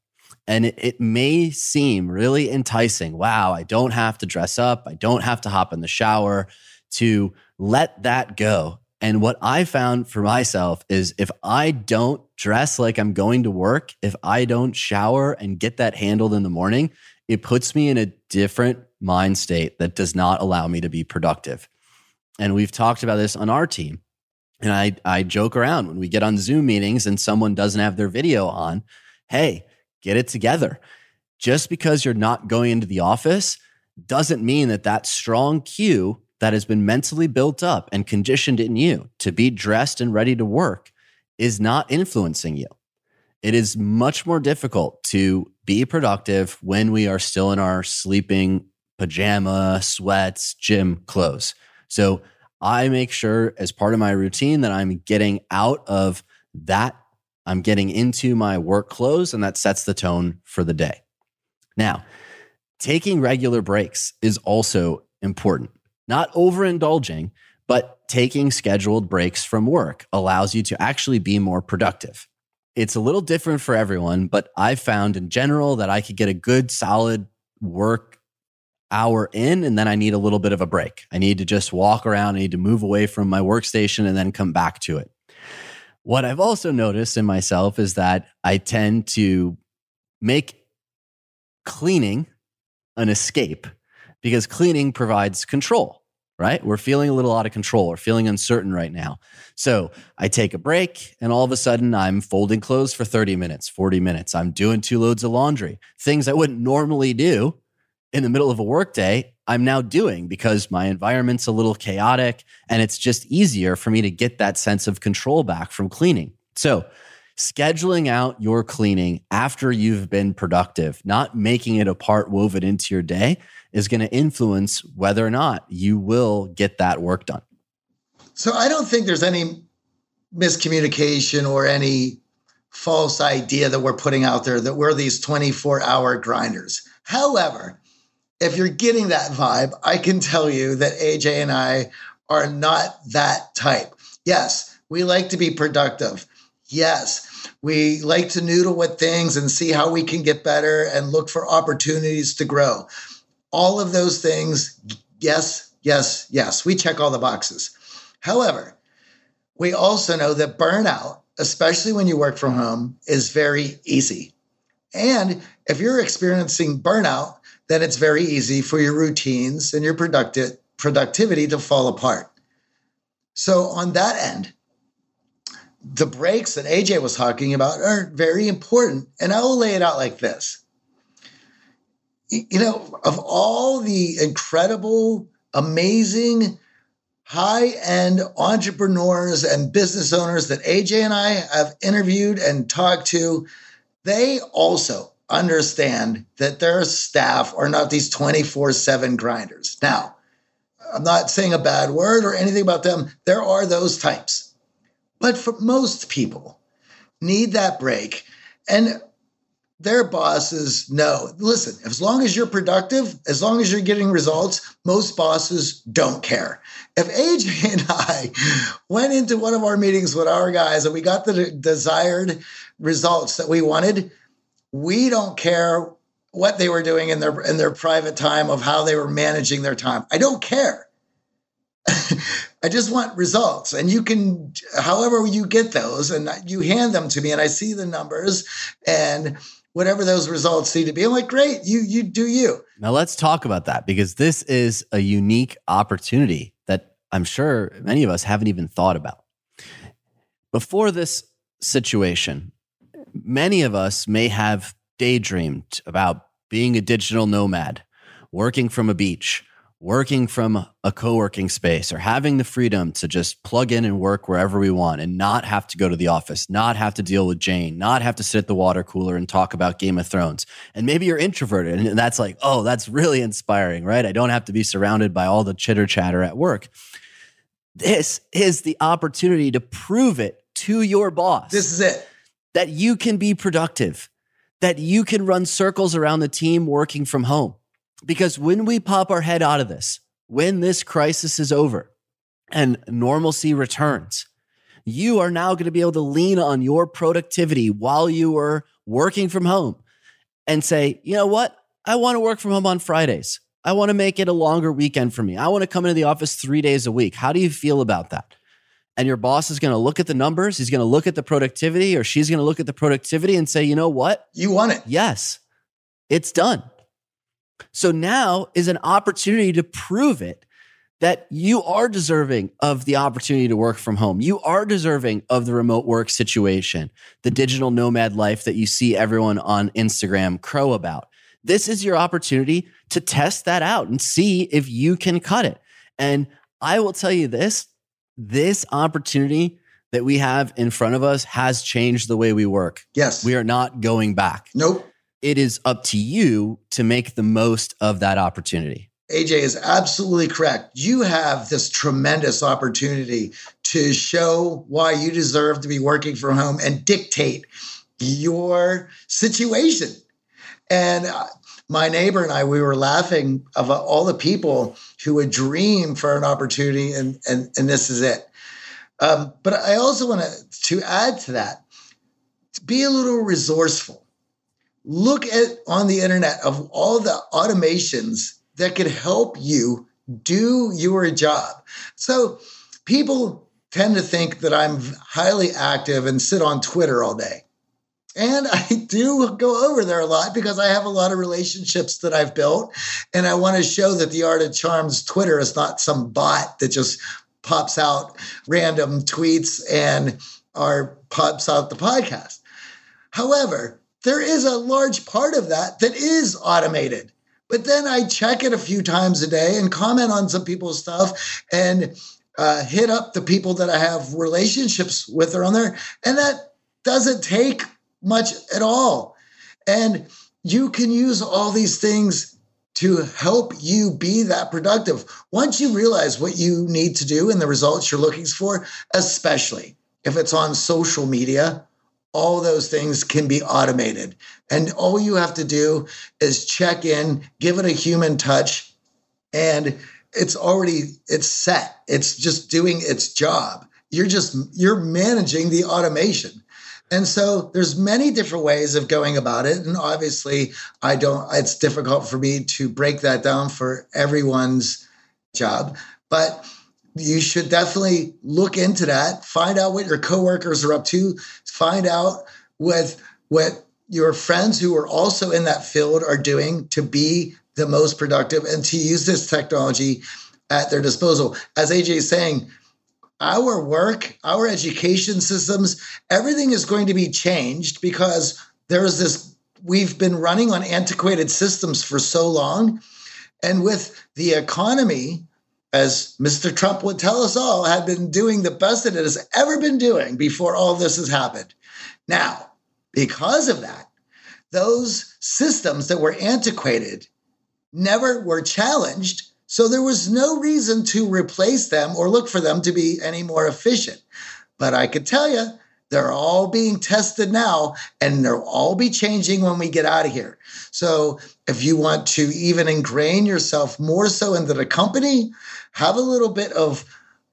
And it, it, may seem really enticing. Wow, I don't have to dress up. I don't have to hop in the shower to let that go. And what I found for myself is if I don't dress like I'm going to work, if I don't shower and get that handled in the morning, it puts me in a different mind state that does not allow me to be productive. And we've talked about this on our team. And I, I joke around when we get on Zoom meetings and someone doesn't have their video on. Hey, get it together. Just because you're not going into the office doesn't mean that that strong cue that has been mentally built up and conditioned in you to be dressed and ready to work is not influencing you. It is much more difficult to be productive when we are still in our sleeping pajama, sweats, gym clothes. So I make sure as part of my routine that I'm getting out of that. I'm getting into my work clothes, and that sets the tone for the day. Now, taking regular breaks is also important. Not overindulging, but taking scheduled breaks from work allows you to actually be more productive. It's a little different for everyone, but I've found in general that I could get a good, solid work hour in and then I need a little bit of a break. I need to just walk around, I need to move away from my workstation and then come back to it. What I've also noticed in myself is that I tend to make cleaning an escape because cleaning provides control, right? We're feeling a little out of control. We're feeling uncertain right now. So I take a break and all of a sudden I'm folding clothes for 30 minutes, 40 minutes. I'm doing two loads of laundry, things I wouldn't normally do in the middle of a workday, I'm now doing because my environment's a little chaotic and it's just easier for me to get that sense of control back from cleaning. So, scheduling out your cleaning after you've been productive, not making it a part woven into your day, is going to influence whether or not you will get that work done. So, I don't think there's any miscommunication or any false idea that we're putting out there that we're these 24 hour grinders. However, if you're getting that vibe, I can tell you that AJ and I are not that type. Yes, we like to be productive. Yes, we like to noodle with things and see how we can get better and look for opportunities to grow. All of those things, yes, yes, yes, we check all the boxes. However, we also know that burnout, especially when you work from home, is very easy. And if you're experiencing burnout, then it's very easy for your routines and your productive productivity to fall apart. So on that end, the breaks that AJ was talking about are very important. And I will lay it out like this. You know, of all the incredible, amazing, high end entrepreneurs and business owners that AJ and I have interviewed and talked to, they also understand that their staff are not these 24 7 grinders. Now, I'm not saying a bad word or anything about them. There are those types. But for most people, need that break. And their bosses know listen, as long as you're productive, as long as you're getting results, most bosses don't care. If AJ and I (laughs) went into one of our meetings with our guys and we got the desired results that we wanted, we don't care what they were doing in their in their private time of how they were managing their time. I don't care. (laughs) I just want results. And you can, however you get those, and you hand them to me, and I see the numbers and whatever those results need to be. I'm like, great, you you do you. Now let's talk about that because this is a unique opportunity that I'm sure many of us haven't even thought about. Before this situation, many of us may have daydreamed about being a digital nomad, working from a beach, working from a co working space, or having the freedom to just plug in and work wherever we want and not have to go to the office, not have to deal with Jane, not have to sit at the water cooler and talk about Game of Thrones. And maybe you're introverted and that's like, oh, that's really inspiring, right? I don't have to be surrounded by all the chitter chatter at work. This is the opportunity to prove it to your boss. This is it. That you can be productive, that you can run circles around the team working from home because when we pop our head out of this, when this crisis is over and normalcy returns, you are now going to be able to lean on your productivity while you are working from home and say, you know what? I want to work from home on Fridays. I want to make it a longer weekend for me. I want to come into the office three days a week. How do you feel about that? And your boss is going to look at the numbers. He's going to look at the productivity, or she's going to look at the productivity and say, you know what? You want it. Yes, it's done. So now is an opportunity to prove it that you are deserving of the opportunity to work from home. You are deserving of the remote work situation, the digital nomad life that you see everyone on Instagram crow about. This is your opportunity to test that out and see if you can cut it. And I will tell you this this opportunity that we have in front of us has changed the way we work. Yes. We are not going back. Nope it is up to you to make the most of that opportunity. AJ is absolutely correct. You have this tremendous opportunity to show why you deserve to be working from home and dictate your situation. And uh, my neighbor and I, we were laughing of all the people who would dream for an opportunity, and and and this is it. Um, but I also want to to add to that, be a little resourceful look at on the internet of all the automations that could help you do your job. So people tend to think that I'm highly active and sit on Twitter all day. And I (laughs) do go over there a lot because I have a lot of relationships that I've built. And I want to show that the Art of Charms Twitter is not some bot that just pops out random tweets and or pops out the podcast. However, there is a large part of that that is automated. But then I check it a few times a day and comment on some people's stuff and uh, hit up the people that I have relationships with are on there. And that doesn't take much at all. And you can use all these things to help you be that productive. Once you realize what you need to do and the results you're looking for, especially if it's on social media all those things can be automated. And all you have to do is check in, give it a human touch, and it's already it's set. It's just doing its job. You're just you're managing the automation. And so there's many different ways of going about it. And obviously, I don't, it's difficult for me to break that down for everyone's job. But you should definitely look into that. Find out what your coworkers are up to. Find out what what your friends who are also in that field are doing to be the most productive and to use this technology at their disposal. As AJ is saying, our work, our education systems, everything is going to be changed because there's this we've been running on antiquated systems for so long and with the economy as Mr. Trump would tell us all, had been doing the best that it has ever been doing before all this has happened. Now, because of that, those systems that were antiquated never were challenged. So there was no reason to replace them or look for them to be any more efficient. But I could tell you, they're all being tested now and they'll all be changing when we get out of here. So if you want to even ingrain yourself more so into the company, have a little bit of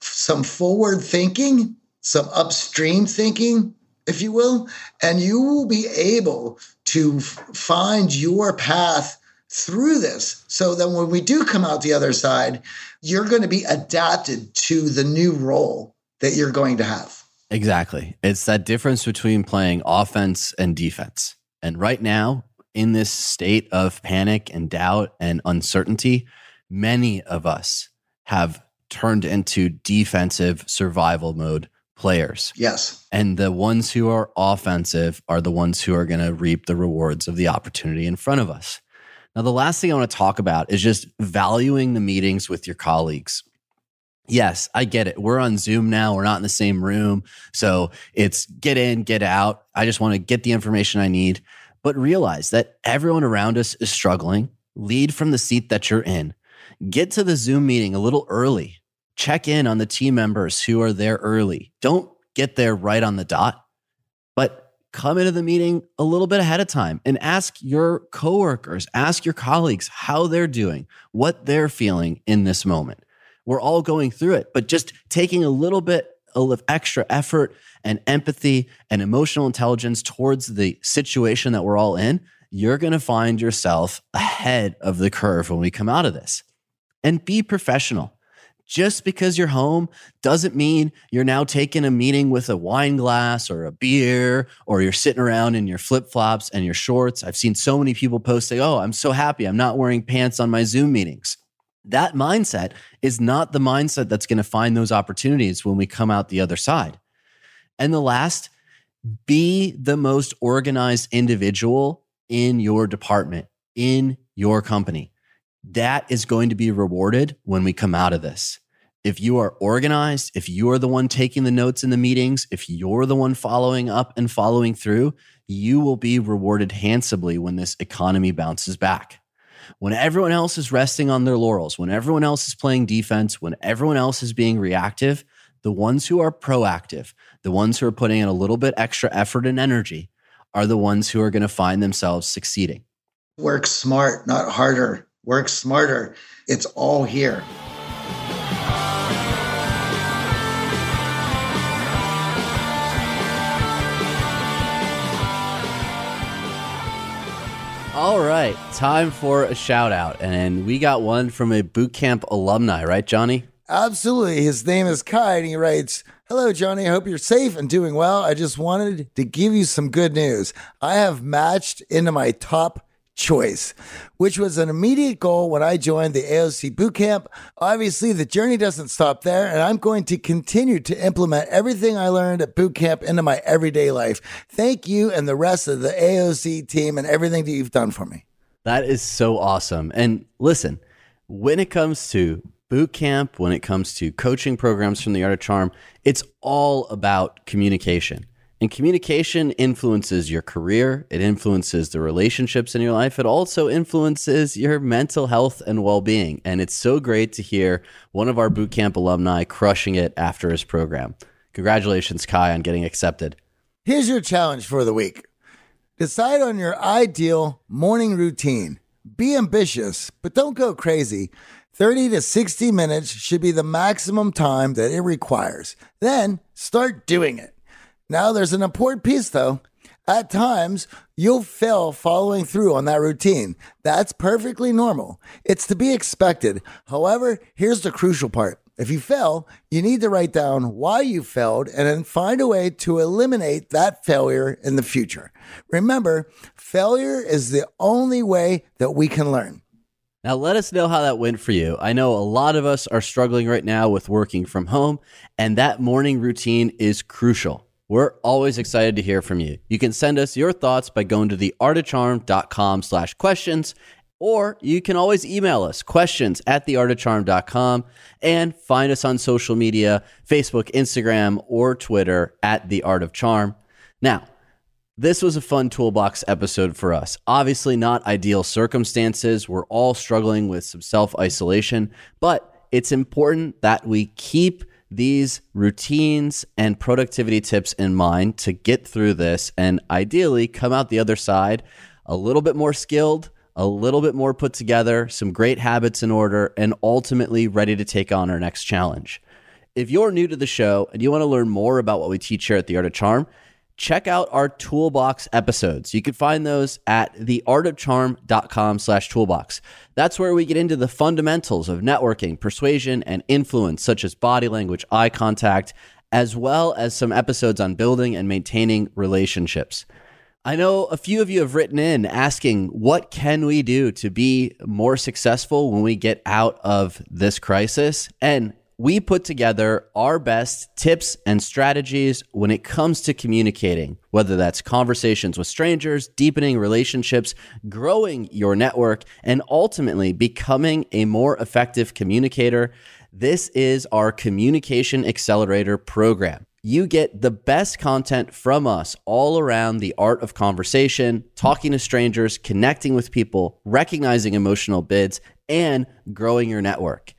some forward thinking, some upstream thinking, if you will, and you will be able to find your path through this so that when we do come out the other side, you're going to be adapted to the new role that you're going to have. Exactly. It's that difference between playing offense and defense. And right now, in this state of panic and doubt and uncertainty, many of us have turned into defensive survival mode players. Yes. And the ones who are offensive are the ones who are going to reap the rewards of the opportunity in front of us. Now, the last thing I want to talk about is just valuing the meetings with your colleagues. Yes, I get it. We're on Zoom now. We're not in the same room. So it's get in, get out. I just want to get the information I need. But realize that everyone around us is struggling. Lead from the seat that you're in. Get to the Zoom meeting a little early. Check in on the team members who are there early. Don't get there right on the dot, but come into the meeting a little bit ahead of time and ask your coworkers, ask your colleagues how they're doing, what they're feeling in this moment. We're all going through it, but just taking a little bit of extra effort and empathy and emotional intelligence towards the situation that we're all in, you're going to find yourself ahead of the curve when we come out of this. And be professional. Just because you're home doesn't mean you're now taking a meeting with a wine glass or a beer or you're sitting around in your flip flops and your shorts. I've seen so many people post say, Oh, I'm so happy I'm not wearing pants on my Zoom meetings. That mindset is not the mindset that's going to find those opportunities when we come out the other side. And the last, be the most organized individual in your department, in your company. That is going to be rewarded when we come out of this. If you are organized, if you are the one taking the notes in the meetings, if you're the one following up and following through, you will be rewarded handsomely when this economy bounces back. When everyone else is resting on their laurels, when everyone else is playing defense, when everyone else is being reactive, the ones who are proactive, the ones who are putting in a little bit extra effort and energy, are the ones who are going to find themselves succeeding. Work smart, not harder. Work smarter. It's all here. All right, time for a shout out. And we got one from a boot camp alumni, right, Johnny? Absolutely. His name is Kai, and he writes Hello, Johnny. I hope you're safe and doing well. I just wanted to give you some good news. I have matched into my top choice, which was an immediate goal when I joined the AOC bootcamp. Obviously, the journey doesn't stop there, and I'm going to continue to implement everything I learned at bootcamp into my everyday life. Thank you and the rest of the AOC team and everything that you've done for me. That is so awesome. And listen, when it comes to boot camp, when it comes to coaching programs from the Art of Charm, it's all about communication. And communication influences your career, it influences the relationships in your life, it also influences your mental health and well being. And it's so great to hear one of our bootcamp alumni crushing it after his program. Congratulations, Kai, on getting accepted. Here's your challenge for the week decide on your ideal morning routine. Be ambitious, but don't go crazy. 30 to 60 minutes should be the maximum time that it requires. Then start doing it. Now, there's an important piece though. At times, you'll fail following through on that routine. That's perfectly normal. It's to be expected. However, here's the crucial part. If you fail, you need to write down why you failed and then find a way to eliminate that failure in the future. Remember, failure is the only way that we can learn. Now, let us know how that went for you. I know a lot of us are struggling right now with working from home, and that morning routine is crucial. We're always excited to hear from you. You can send us your thoughts by going to theartofcharm.com slash questions, or you can always email us questions at theartofcharm.com and find us on social media, Facebook, Instagram, or Twitter at The Art of Charm. Now, this was a fun toolbox episode for us. Obviously, not ideal circumstances. We're all struggling with some self isolation, but it's important that we keep these routines and productivity tips in mind to get through this and ideally come out the other side a little bit more skilled, a little bit more put together, some great habits in order, and ultimately ready to take on our next challenge. If you're new to the show and you want to learn more about what we teach here at The Art of Charm, check out our toolbox episodes. You can find those at theartofcharm.com slash toolbox. That's where we get into the fundamentals of networking, persuasion, and influence, such as body language, eye contact, as well as some episodes on building and maintaining relationships. I know a few of you have written in asking, what can we do to be more successful when we get out of this crisis? And we put together our best tips and strategies when it comes to communicating, whether that's conversations with strangers, deepening relationships, growing your network, and ultimately becoming a more effective communicator. This is our Communication Accelerator program. You get the best content from us all around the art of conversation, talking to strangers, connecting with people, recognizing emotional bids, and growing your network.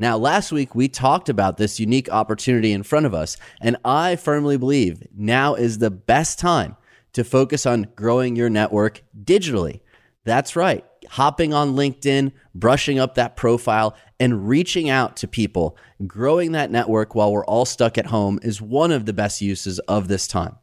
Now, last week we talked about this unique opportunity in front of us, and I firmly believe now is the best time to focus on growing your network digitally. That's right, hopping on LinkedIn, brushing up that profile, and reaching out to people, growing that network while we're all stuck at home is one of the best uses of this time.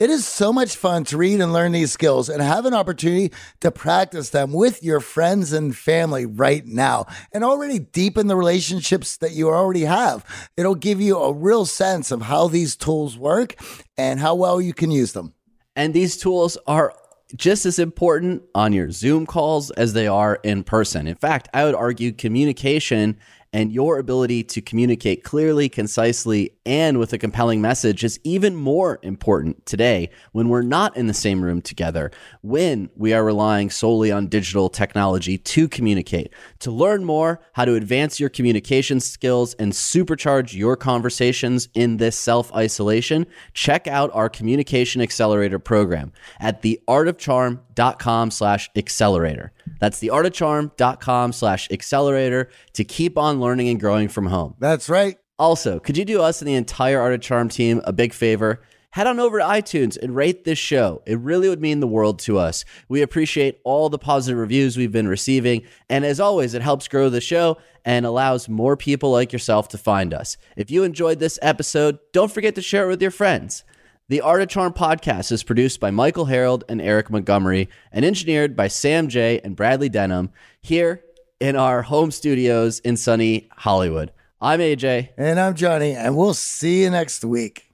It is so much fun to read and learn these skills and have an opportunity to practice them with your friends and family right now and already deepen the relationships that you already have. It'll give you a real sense of how these tools work and how well you can use them. And these tools are just as important on your Zoom calls as they are in person. In fact, I would argue communication and your ability to communicate clearly, concisely, and with a compelling message is even more important today when we're not in the same room together, when we are relying solely on digital technology to communicate. To learn more how to advance your communication skills and supercharge your conversations in this self isolation, check out our Communication Accelerator program at theartofcharm.com slash accelerator. That's theartofcharm.com slash accelerator to keep on learning and growing from home. That's right. Also, could you do us and the entire Art of Charm team a big favor? Head on over to iTunes and rate this show. It really would mean the world to us. We appreciate all the positive reviews we've been receiving. And as always, it helps grow the show and allows more people like yourself to find us. If you enjoyed this episode, don't forget to share it with your friends. The Art of Charm podcast is produced by Michael Harold and Eric Montgomery and engineered by Sam J. and Bradley Denham here in our home studios in sunny Hollywood. I'm AJ. And I'm Johnny, and we'll see you next week.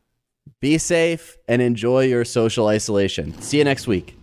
Be safe and enjoy your social isolation. See you next week.